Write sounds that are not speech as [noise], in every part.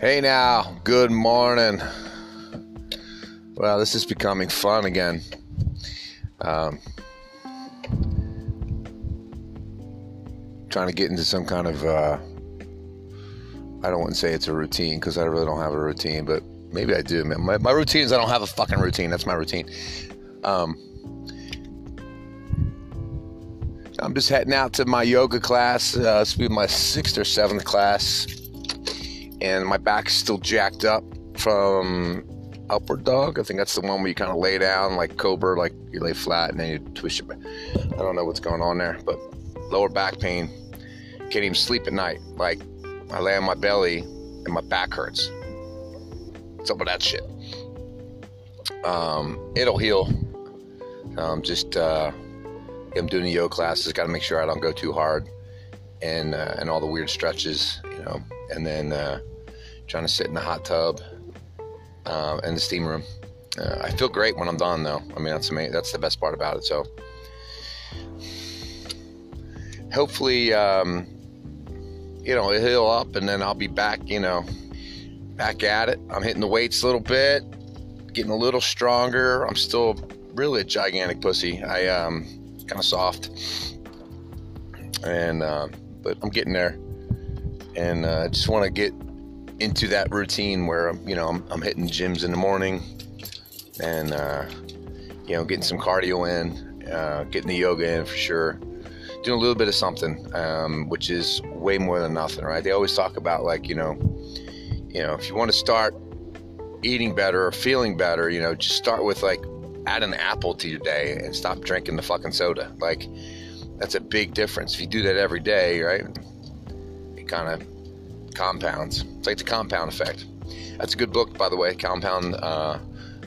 Hey now, good morning. Well, this is becoming fun again. Um, trying to get into some kind of, uh, I don't want to say it's a routine because I really don't have a routine, but maybe I do, man. My, my routine is I don't have a fucking routine. That's my routine. Um, I'm just heading out to my yoga class. Uh, this will be my sixth or seventh class and my back's still jacked up from upward dog. I think that's the one where you kind of lay down like cobra, like you lay flat and then you twist your back. I don't know what's going on there, but lower back pain. Can't even sleep at night. Like I lay on my belly and my back hurts. Up with that shit? Um, it'll heal. Um, just uh, I'm doing the yoga classes. Got to make sure I don't go too hard, and uh, and all the weird stretches, you know. And then uh, trying to sit in the hot tub uh, and the steam room. Uh, I feel great when I'm done, though. I mean, that's amazing. That's the best part about it. So, hopefully, um, you know, it'll heal up, and then I'll be back. You know, back at it. I'm hitting the weights a little bit, getting a little stronger. I'm still really a gigantic pussy. I um, kind of soft, and uh, but I'm getting there, and I uh, just want to get into that routine where you know I'm, I'm hitting gyms in the morning and uh, you know getting some cardio in, uh, getting the yoga in for sure, doing a little bit of something, um, which is way more than nothing, right? They always talk about like you know, you know if you want to start eating better or feeling better, you know, just start with like add an apple to your day and stop drinking the fucking soda. Like that's a big difference. If you do that every day, right? Kind of compounds. It's like the compound effect. That's a good book, by the way, Compound uh,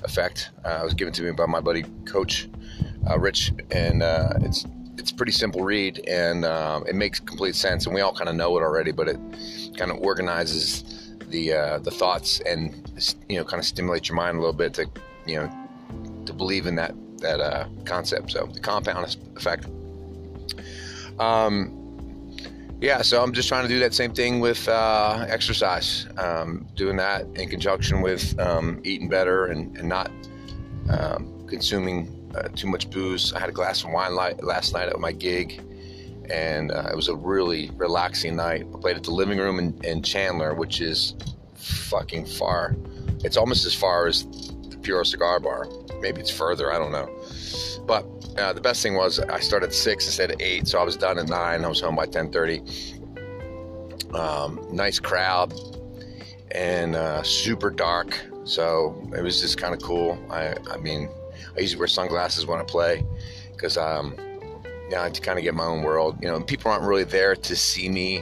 Effect. Uh, it was given to me by my buddy Coach uh, Rich, and uh, it's it's pretty simple read, and um, it makes complete sense. And we all kind of know it already, but it kind of organizes the uh, the thoughts and you know kind of stimulates your mind a little bit to you know to believe in that that uh, concept. So the compound effect. Um, yeah, so I'm just trying to do that same thing with uh, exercise, um, doing that in conjunction with um, eating better and, and not um, consuming uh, too much booze. I had a glass of wine last night at my gig, and uh, it was a really relaxing night. I played at the living room in, in Chandler, which is fucking far. It's almost as far as the Puro Cigar Bar. Maybe it's further, I don't know. But uh, the best thing was I started at six instead of eight, so I was done at nine. I was home by ten thirty. Um, nice crowd and uh, super dark, so it was just kind of cool. I, I mean, I usually wear sunglasses when I play because um, yeah, to kind of get my own world. You know, people aren't really there to see me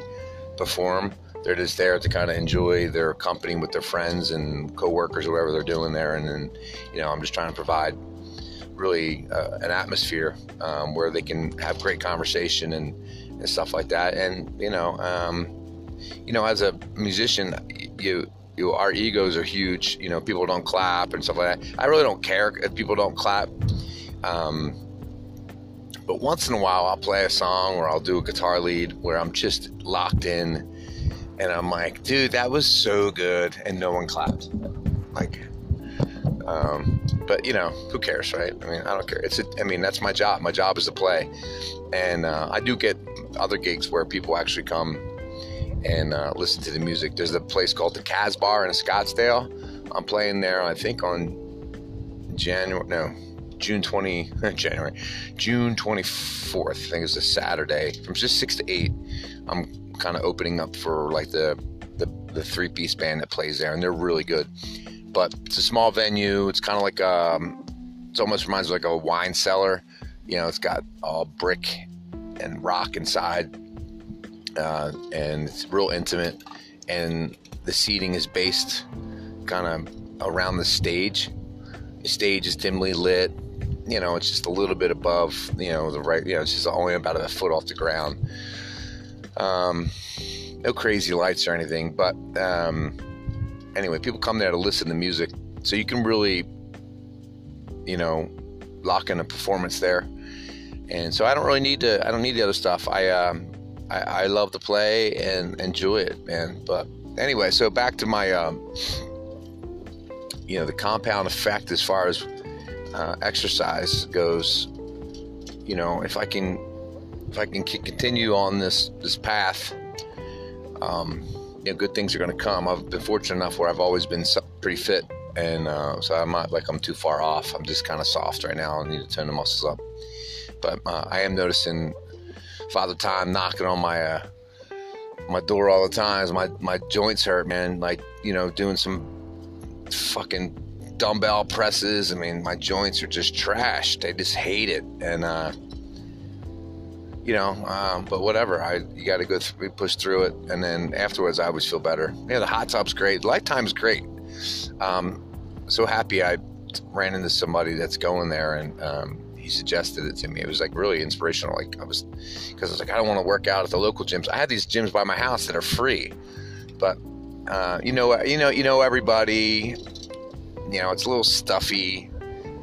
perform. They're just there to kind of enjoy their company with their friends and coworkers or whatever they're doing there. And then, you know, I'm just trying to provide really uh, an atmosphere um, where they can have great conversation and, and stuff like that. And you know, um, you know, as a musician, you you our egos are huge. You know, people don't clap and stuff like that. I really don't care if people don't clap. Um, but once in a while, I'll play a song or I'll do a guitar lead where I'm just locked in, and I'm like, dude, that was so good, and no one clapped. Like, um, but you know, who cares, right? I mean, I don't care. It's a, I mean, that's my job. My job is to play, and uh, I do get other gigs where people actually come and uh, listen to the music. There's a place called the Casbah in Scottsdale. I'm playing there. I think on January, no, June 20, [laughs] January, June 24th. I think it's a Saturday from just six to eight. I'm kind of opening up for like the the, the three piece band that plays there, and they're really good but it's a small venue. It's kind of like um, it almost reminds me like a wine cellar. You know, it's got all brick and rock inside, uh, and it's real intimate. And the seating is based kind of around the stage. The stage is dimly lit. You know, it's just a little bit above. You know, the right. You know, it's just only about a foot off the ground. Um, no crazy lights or anything, but um, anyway, people come there to listen to music, so you can really, you know, lock in a performance there. And so I don't really need to. I don't need the other stuff. I um, I, I love to play and enjoy it, man. But anyway, so back to my, um, you know, the compound effect as far as uh, exercise goes. You know, if I can, if I can continue on this this path, um, you know, good things are going to come. I've been fortunate enough where I've always been pretty fit, and uh, so I'm not like I'm too far off. I'm just kind of soft right now. I need to turn the muscles up, but uh, I am noticing Father Time knocking on my uh, my door all the time. My my joints hurt, man. Like you know, doing some fucking dumbbell presses. I mean, my joints are just trash. They just hate it, and uh, you know, um, but whatever. I you got to go through, push through it, and then afterwards, I always feel better. Yeah, the hot tub's great. Lifetime's great. Um, so happy I ran into somebody that's going there, and um, he suggested it to me. It was like really inspirational. Like I was, because I was like, I don't want to work out at the local gyms. I have these gyms by my house that are free, but uh, you know, you know, you know, everybody. You know, it's a little stuffy.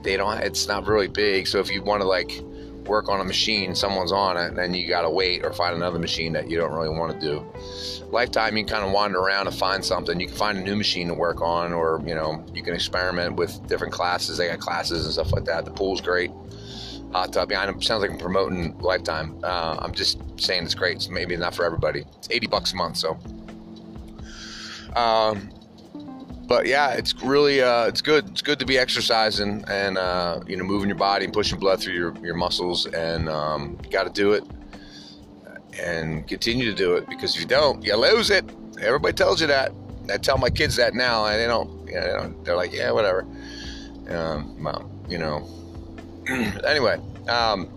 They don't. It's not really big. So if you want to like work on a machine, someone's on it, and then you gotta wait or find another machine that you don't really want to do. Lifetime, you can kind of wander around and find something. You can find a new machine to work on, or you know, you can experiment with different classes. They got classes and stuff like that. The pool's great. Hot tub, yeah, it sounds like I'm promoting Lifetime. Uh, I'm just saying it's great. So maybe not for everybody. It's 80 bucks a month, so. Um, but yeah, it's really uh, it's good. It's good to be exercising and uh, you know moving your body and pushing blood through your, your muscles, and um, got to do it and continue to do it because if you don't, you lose it. Everybody tells you that. I tell my kids that now, and they don't. You know, they don't they're like, yeah, whatever. Um, well, you know. [clears throat] anyway, um,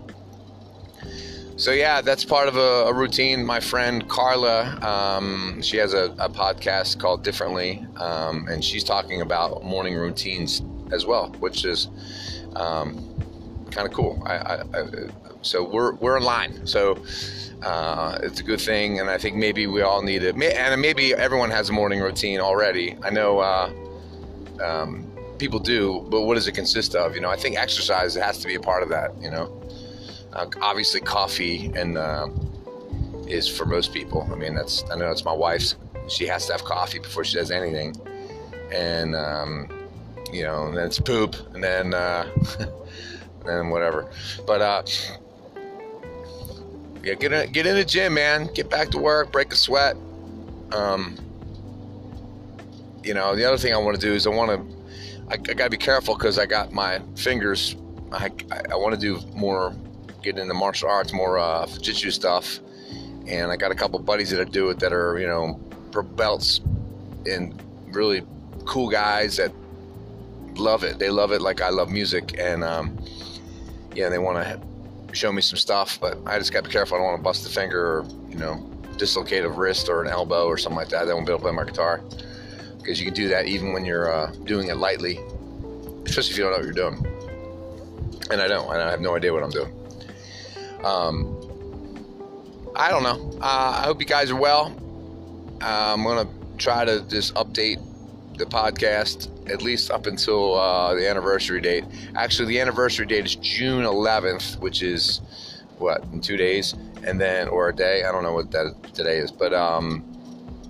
so yeah, that's part of a, a routine. My friend Carla, um, she has a, a, podcast called Differently, um, and she's talking about morning routines as well, which is um, kind of cool. I, I, I, so we're we're in line. So uh, it's a good thing, and I think maybe we all need it. And maybe everyone has a morning routine already. I know uh, um, people do, but what does it consist of? You know, I think exercise has to be a part of that. You know. Uh, obviously, coffee and uh, is for most people. I mean, that's I know it's my wife's. She has to have coffee before she does anything, and um, you know, and then it's poop, and then uh, [laughs] and whatever. But uh, yeah, get in, get in the gym, man. Get back to work. Break a sweat. Um, you know, the other thing I want to do is I want to. I, I got to be careful because I got my fingers. I, I want to do more getting into martial arts, more uh, jiu-jitsu stuff. And I got a couple buddies that I do it that are, you know, belts and really cool guys that love it. They love it like I love music. And, um, yeah, they want to show me some stuff, but I just got to be careful. I don't want to bust a finger or, you know, dislocate a wrist or an elbow or something like that. They won't be able to play my guitar because you can do that even when you're uh, doing it lightly, especially if you don't know what you're doing. And I don't, and I have no idea what I'm doing. Um, I don't know. Uh, I hope you guys are well. Uh, I'm gonna try to just update the podcast at least up until uh, the anniversary date. Actually, the anniversary date is June 11th, which is what in two days, and then or a day. I don't know what that today is, but um,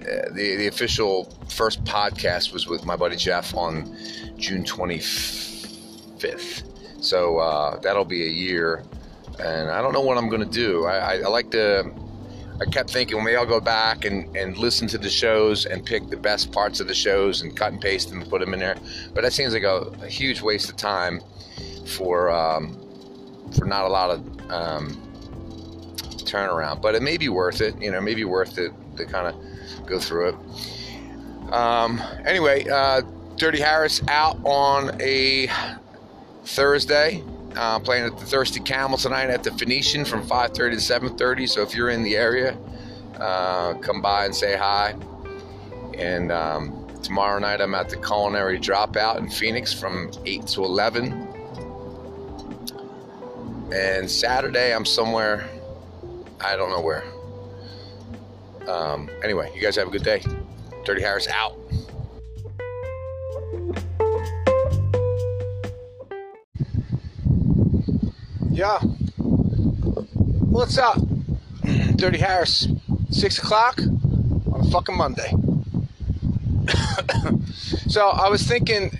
uh, the the official first podcast was with my buddy Jeff on June 25th. So uh, that'll be a year and I don't know what I'm going to do. I, I, I, like to. I kept thinking, well, maybe I'll go back and, and listen to the shows and pick the best parts of the shows and cut and paste them and put them in there. But that seems like a, a huge waste of time for um, for not a lot of um, turnaround. But it may be worth it. You know, maybe worth it to kind of go through it. Um, anyway, uh, Dirty Harris out on a Thursday. Uh, playing at the Thirsty Camel tonight at the Phoenician from 5:30 to 7:30. So if you're in the area, uh, come by and say hi. And um, tomorrow night I'm at the Culinary Dropout in Phoenix from 8 to 11. And Saturday I'm somewhere, I don't know where. Um, anyway, you guys have a good day. Dirty Harris out. Yeah. What's up? [clears throat] Dirty Harris. Six o'clock on a fucking Monday. [coughs] so I was thinking,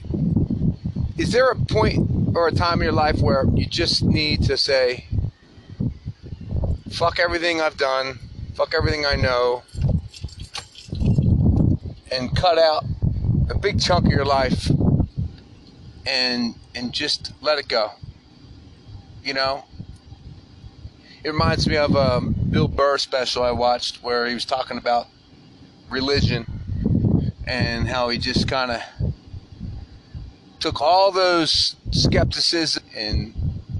is there a point or a time in your life where you just need to say, fuck everything I've done, fuck everything I know, and cut out a big chunk of your life and and just let it go. You know, it reminds me of a Bill Burr special I watched where he was talking about religion and how he just kind of took all those skepticism and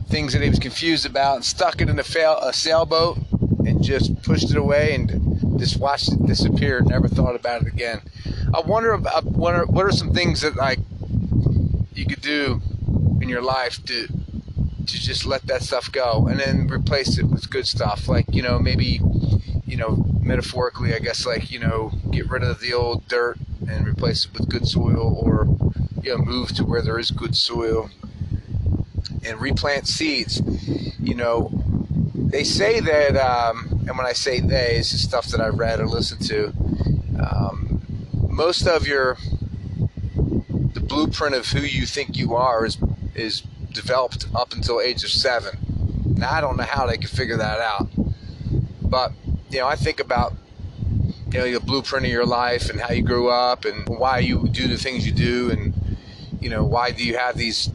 things that he was confused about and stuck it in a, fail, a sailboat and just pushed it away and just watched it disappear. Never thought about it again. I wonder about what are, what are some things that like you could do in your life to to just let that stuff go and then replace it with good stuff. Like you know maybe you know metaphorically i guess like you know get rid of the old dirt and replace it with good soil or you know move to where there is good soil and replant seeds. You know they say that um, and when i say they it's stuff that i read or listened to. Um, most of your the blueprint of who you think you are is is developed up until age of seven. Now I don't know how they could figure that out, but you know I think about you know the blueprint of your life and how you grew up and why you do the things you do and you know why do you have these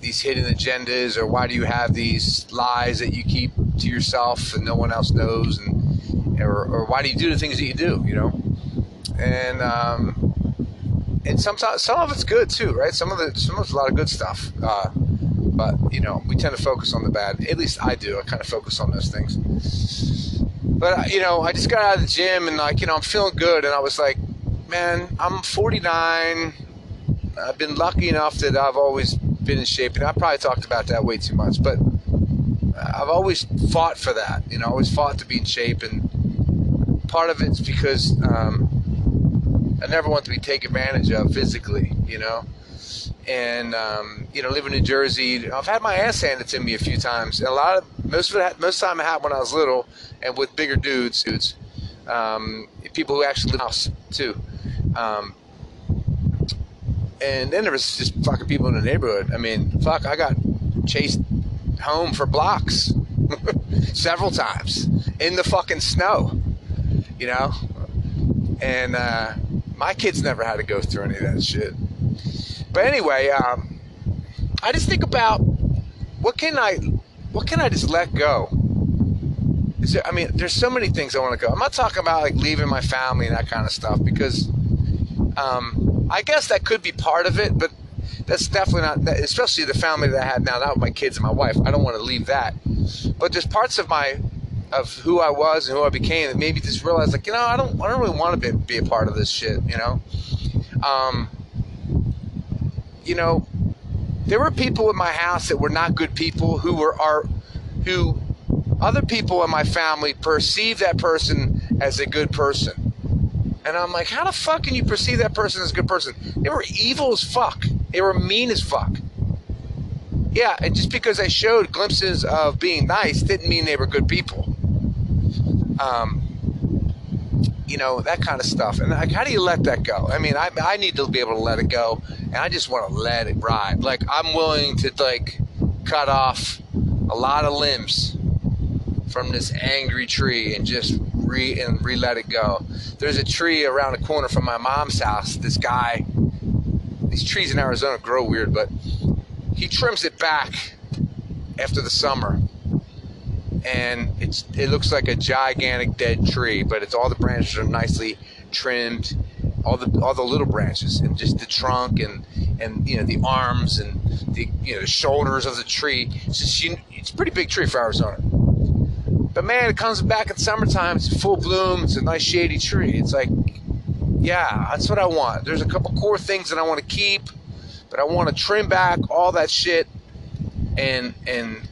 these hidden agendas or why do you have these lies that you keep to yourself and no one else knows and or, or why do you do the things that you do you know and um, and sometimes some of it's good too, right? Some of the some of it's a lot of good stuff. Uh, but you know, we tend to focus on the bad. At least I do. I kind of focus on those things. But uh, you know, I just got out of the gym and like you know, I'm feeling good, and I was like, man, I'm 49. I've been lucky enough that I've always been in shape, and I probably talked about that way too much, but I've always fought for that. You know, always fought to be in shape, and part of it's because. Um, I never want to be taken advantage of physically, you know. And um, you know, living in New Jersey, I've had my ass handed to me a few times. And a lot of most of it, most the time, it happened when I was little, and with bigger dudes, dudes, um, people who actually live in the house too. Um, and then there was just fucking people in the neighborhood. I mean, fuck, I got chased home for blocks [laughs] several times in the fucking snow, you know. And uh, my kids never had to go through any of that shit. But anyway, um, I just think about what can I, what can I just let go? Is there, I mean, there's so many things I want to go. I'm not talking about like leaving my family and that kind of stuff because, um, I guess that could be part of it, but that's definitely not. Especially the family that I had now, not with my kids and my wife. I don't want to leave that. But there's parts of my of who I was and who I became that maybe just realized like you know I don't I don't really want to be, be a part of this shit you know? Um, you know there were people in my house that were not good people who were are who other people in my family perceive that person as a good person. And I'm like how the fuck can you perceive that person as a good person? They were evil as fuck. They were mean as fuck. Yeah, and just because they showed glimpses of being nice didn't mean they were good people um, you know that kind of stuff. And like, how do you let that go? I mean, I, I need to be able to let it go, and I just want to let it ride. Like I'm willing to like cut off a lot of limbs from this angry tree and just re and re let it go. There's a tree around the corner from my mom's house. This guy, these trees in Arizona grow weird, but he trims it back after the summer and it's it looks like a gigantic dead tree, but it's all the branches are nicely trimmed, all the all the little branches, and just the trunk and and you know the arms and the you know the shoulders of the tree. It's just it's a pretty big tree for Arizona. But man, it comes back in summertime. It's full bloom. It's a nice shady tree. It's like, yeah, that's what I want. There's a couple core things that I want to keep, but I want to trim back all that shit and and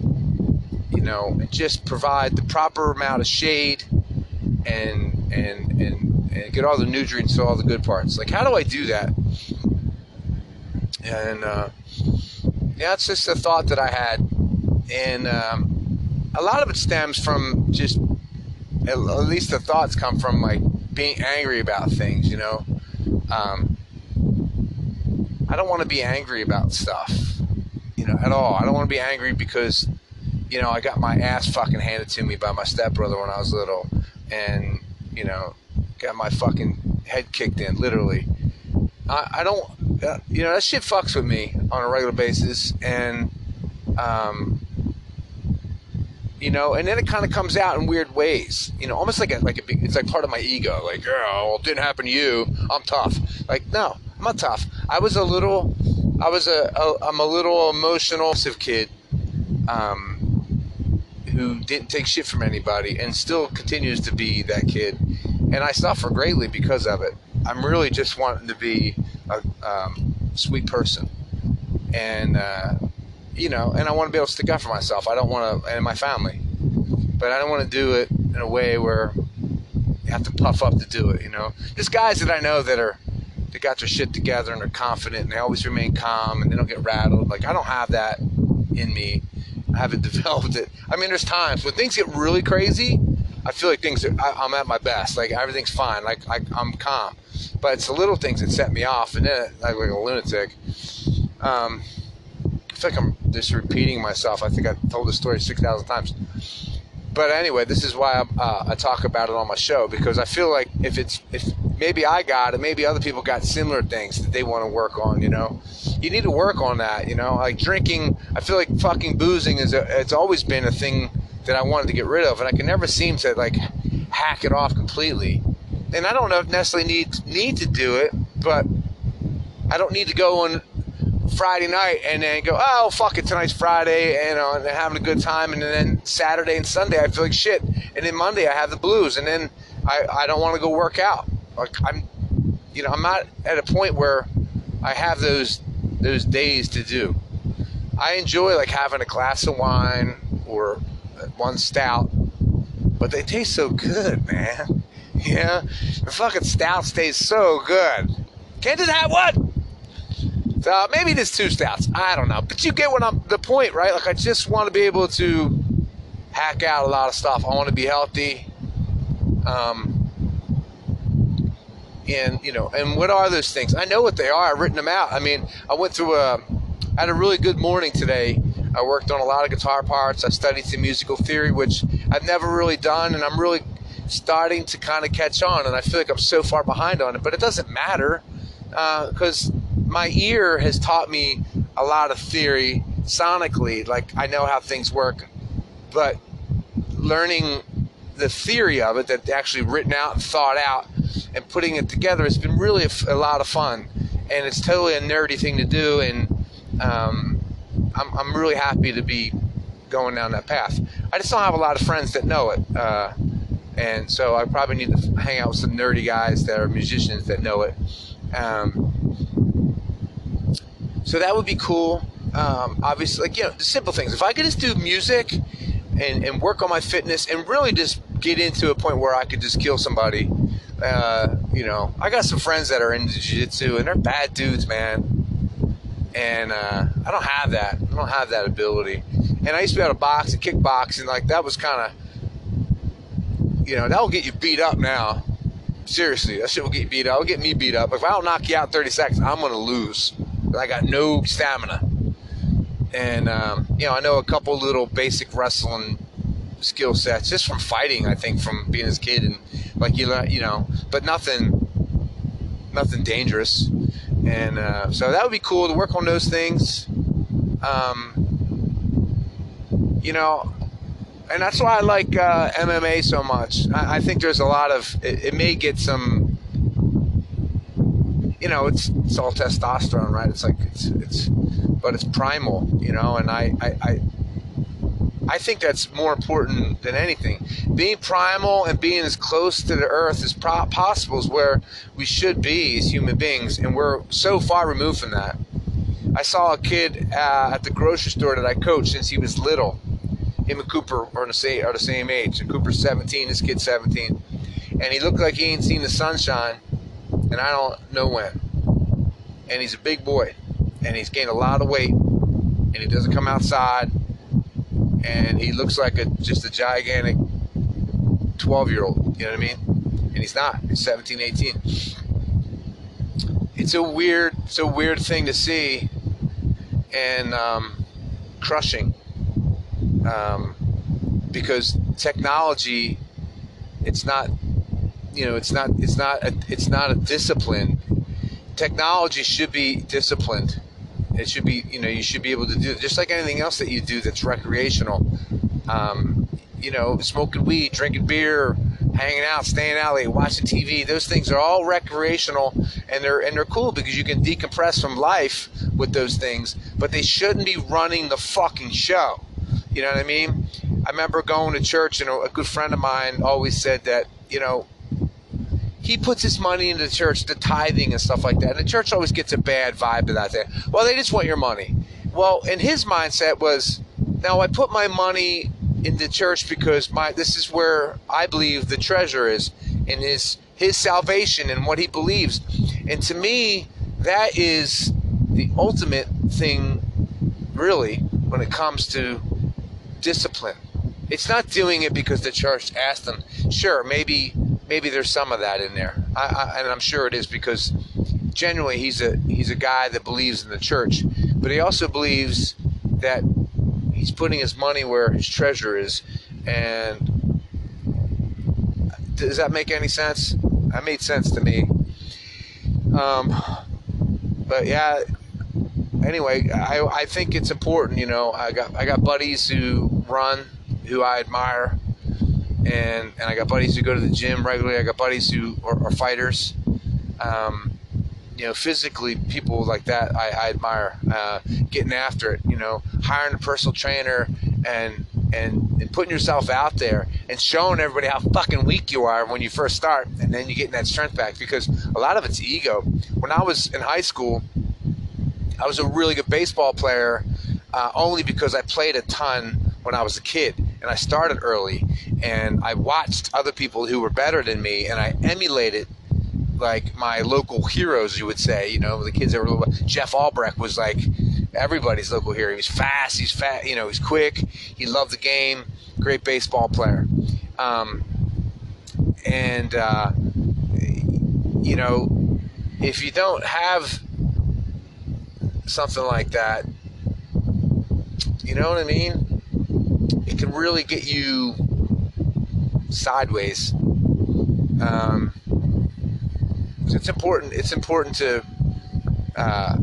you know, and just provide the proper amount of shade and and and and get all the nutrients to all the good parts. Like, how do I do that? And uh, yeah, it's just a thought that I had, and um, a lot of it stems from just at least the thoughts come from like being angry about things, you know. Um, I don't want to be angry about stuff, you know, at all. I don't want to be angry because, you know, I got my ass fucking handed to me by my stepbrother when I was little, and you know, got my fucking head kicked in, literally. I, I don't, uh, you know, that shit fucks with me on a regular basis, and um, you know, and then it kind of comes out in weird ways, you know, almost like a, like a big, it's like part of my ego, like, oh, well, it didn't happen to you, I'm tough. Like, no, I'm not tough. I was a little, I was a, a I'm a little emotional kid, um, who didn't take shit from anybody and still continues to be that kid, and I suffer greatly because of it. I'm really just wanting to be a um, sweet person, and uh, you know, and I want to be able to stick up for myself. I don't want to, and my family, but I don't want to do it in a way where you have to puff up to do it. You know, there's guys that I know that are they got their shit together and they're confident and they always remain calm and they don't get rattled. Like I don't have that in me. I haven't [laughs] developed it. I mean, there's times when things get really crazy. I feel like things are, I, am at my best. Like everything's fine. Like I, am calm. But it's the little things that set me off, and then I like a lunatic. Um, I feel like I'm just repeating myself. I think I told this story 6,000 times. But anyway, this is why uh, I talk about it on my show because I feel like if it's if maybe I got it, maybe other people got similar things that they want to work on. You know, you need to work on that. You know, like drinking. I feel like fucking boozing is a, it's always been a thing that I wanted to get rid of, and I can never seem to like hack it off completely. And I don't know if necessarily need need to do it, but I don't need to go on Friday night and then go, oh fuck it, tonight's Friday, and, uh, and having a good time, and then Saturday and Sunday I feel like shit, and then Monday I have the blues, and then I, I don't want to go work out. Like I'm, you know, I'm not at a point where I have those those days to do. I enjoy like having a glass of wine or one stout, but they taste so good, man. [laughs] Yeah, the fucking stout tastes so good. Can't just have one. So maybe is two stouts. I don't know, but you get what I'm the point, right? Like I just want to be able to hack out a lot of stuff. I want to be healthy. Um, and you know, and what are those things? I know what they are. I've written them out. I mean, I went through a, I had a really good morning today. I worked on a lot of guitar parts. I studied some musical theory, which I've never really done, and I'm really starting to kind of catch on. And I feel like I'm so far behind on it, but it doesn't matter because uh, my ear has taught me a lot of theory sonically. Like I know how things work, but learning the theory of it that actually written out and thought out and putting it together It's been really a, lot of fun and it's totally a nerdy thing to do and um, I'm, I'm really happy to be going down that path i just don't have a lot of friends that know it uh, and so i probably need to hang out with some nerdy guys that are musicians that know it um, so that would be cool. Um, obviously, like you know, the simple things. If I could just do music and, and work on my fitness and really just get into a point where I could just kill somebody, uh, you know, I got some friends that are into jiu-jitsu and they're bad dudes, man. And uh, I don't have that. I don't have that ability. And I used to be able to box and kickbox, and like that was kind of, you know, that will get you beat up now. Seriously, that shit will get you beat up. It'll get me beat up. If I don't knock you out in 30 seconds, I'm gonna lose. I got no stamina. And, um, you know, I know a couple little basic wrestling skill sets just from fighting, I think, from being a kid. And, like, you, you know, but nothing, nothing dangerous. And uh, so that would be cool to work on those things. Um, you know, and that's why I like uh, MMA so much. I, I, think there's a lot of it, it may get some you know, it's it's all testosterone, right? It's like it's it's, but it's primal, you know, and I I. I I think that's more important than anything. Being primal and being as close to the earth as pro- possible is where we should be as human beings, and we're so far removed from that. I saw a kid uh, at the grocery store that I coached since he was little. Him and Cooper are the same, are the same age. And Cooper's 17, this kid's 17. And he looked like he ain't seen the sunshine and I don't know when. And he's a big boy, and he's gained a lot of weight, and he doesn't come outside, and he looks like a just a gigantic 12 year old. You know what I mean? And he's not. He's 17, 18. it's a weird, it's a weird thing to see, and um, crushing, um, because technology, it's not, you know, it's not, it's not, a, it's not a discipline. Technology should be disciplined. It should be, you know, you should be able to do just like anything else that you do that's recreational. Um, you know, smoking weed, drinking beer, hanging out, staying out late, watching TV. Those things are all recreational and they're and they're cool because you can decompress from life with those things, but they shouldn't be running the fucking show. You know what I mean? I remember going to church and a good friend of mine always said that, you know, he puts his money into the church, the tithing and stuff like that. And the church always gets a bad vibe to that. Well, they just want your money. Well, and his mindset was, now I put my money in the church because my this is where I believe the treasure is in his his salvation and what he believes. And to me, that is the ultimate thing really when it comes to discipline. It's not doing it because the church asked them. Sure, maybe maybe there's some of that in there, I, I, and I'm sure it is because genuinely he's a he's a guy that believes in the church, but he also believes that he's putting his money where his treasure is. And does that make any sense? That made sense to me. Um, but yeah. Anyway, I, I think it's important. You know, I got I got buddies who run, who I admire, and and I got buddies who go to the gym regularly. I got buddies who are, are fighters. Um, you know, physically, people like that I, I admire. Uh, getting after it, you know, hiring a personal trainer and, and and putting yourself out there and showing everybody how fucking weak you are when you first start, and then you getting that strength back because a lot of it's ego. When I was in high school, I was a really good baseball player, uh, only because I played a ton when I was a kid and I started early, and I watched other people who were better than me, and I emulated like my local heroes, you would say. You know, the kids that were little, Jeff Albrecht was like everybody's local hero. He was fast. He's fat. You know, he's quick. He loved the game. Great baseball player. Um, and uh, you know, if you don't have something like that, you know what I mean? It can really get you sideways. Um, it's important. It's important to, uh,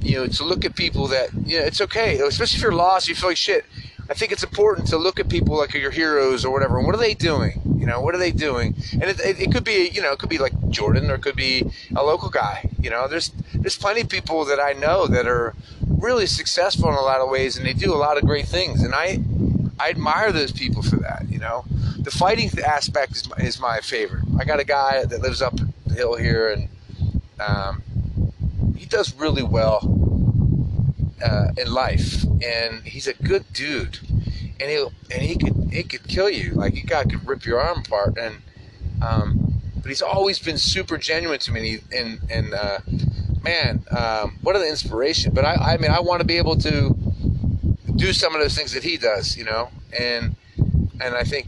you know, to look at people that you know. It's okay, especially if you're lost. You feel like shit. I think it's important to look at people like your heroes or whatever. And what are they doing? You know, what are they doing? And it, it, it, could be, you know, it could be like Jordan or it could be a local guy. You know, there's there's plenty of people that I know that are really successful in a lot of ways and they do a lot of great things. And I I admire those people for that. You know, the fighting aspect is my, is my favorite. I got a guy that lives up the hill here, and um, he does really well uh, in life, and he's a good dude. And he and he could he could kill you. Like he guy could rip your arm apart, and um, but he's always been super genuine to me. And and uh, man, um, what an inspiration! But I I mean I want to be able to do some of those things that he does, you know, and and I think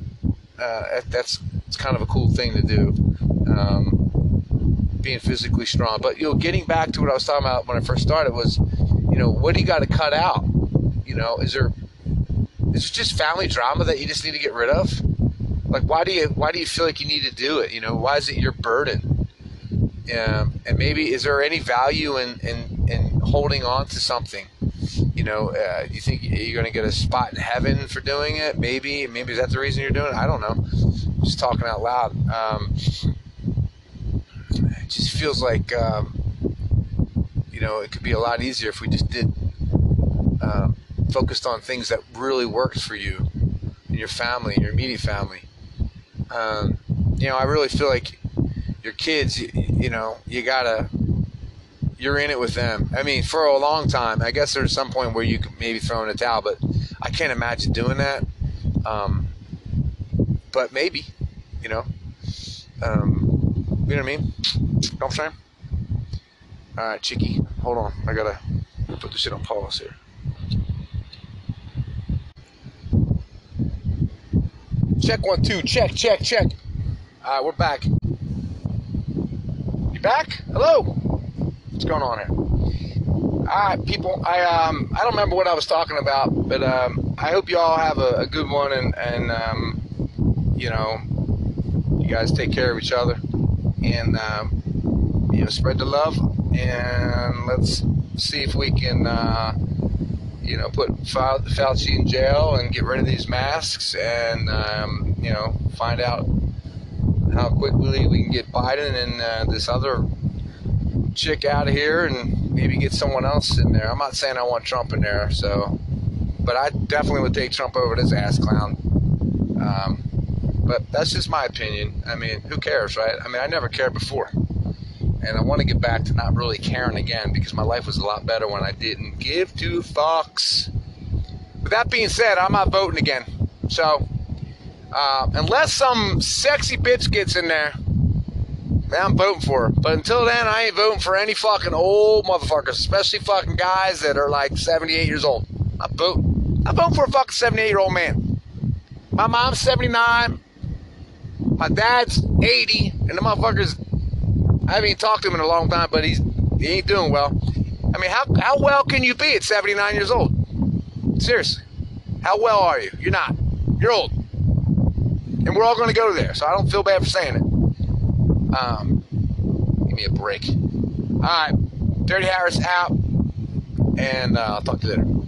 uh, that's it's kind of a cool thing to do, um, being physically strong. But you know, getting back to what I was talking about when I first started was, you know, what do you got to cut out? You know, is there is it just family drama that you just need to get rid of? Like, why do you why do you feel like you need to do it? You know, why is it your burden? Um, and maybe is there any value in, in in holding on to something? you know, uh, you think you're going to get a spot in heaven for doing it? Maybe, maybe is that the reason you're doing it? I don't know. Just talking out loud. Um, it just feels like, um, you know, it could be a lot easier if we just did uh, focused on things that really worked for you and your family your immediate family. Um, you know, I really feel like your kids, you, you know, you gotta you're in it with them. I mean, for a long time. I guess there's some point where you could maybe throw in a towel, but I can't imagine doing that. Um, but maybe, you know, um, you know what I mean? What I'm saying? All right, Chicky, hold on. I gotta put this shit on pause here. Check one, two. Check, check, check. All right, we're back. You back? Hello. What's going on here? All right, people. I um I don't remember what I was talking about, but um I hope you all have a, a good one and and um you know you guys take care of each other and um, you know spread the love and let's see if we can uh, you know put Fauci in jail and get rid of these masks and um, you know find out how quickly we can get Biden and uh, this other chick out of here and maybe get someone else in there. I'm not saying I want Trump in there, so, but I definitely would take Trump over this ass clown. Um, but that's just my opinion. I mean, who cares, right? I mean, I never cared before. And I want to get back to not really caring again because my life was a lot better when I didn't give two fucks. With that being said, I'm not voting again. So, uh, unless some sexy bitch gets in there, I'm voting for her. But until then, I ain't voting for any fucking old motherfuckers, especially fucking guys that are like 78 years old. I'm voting. I'm voting for a fucking 78 year old man. My mom's 79. My dad's 80, and the motherfucker's. I haven't even talked to him in a long time, but he's he ain't doing well. I mean, how how well can you be at 79 years old? Seriously, how well are you? You're not. You're old and we're all going to go there. So I don't feel bad for saying it. Um, give me a break. All right, Dirty Harris out, and uh, I'll talk to you later.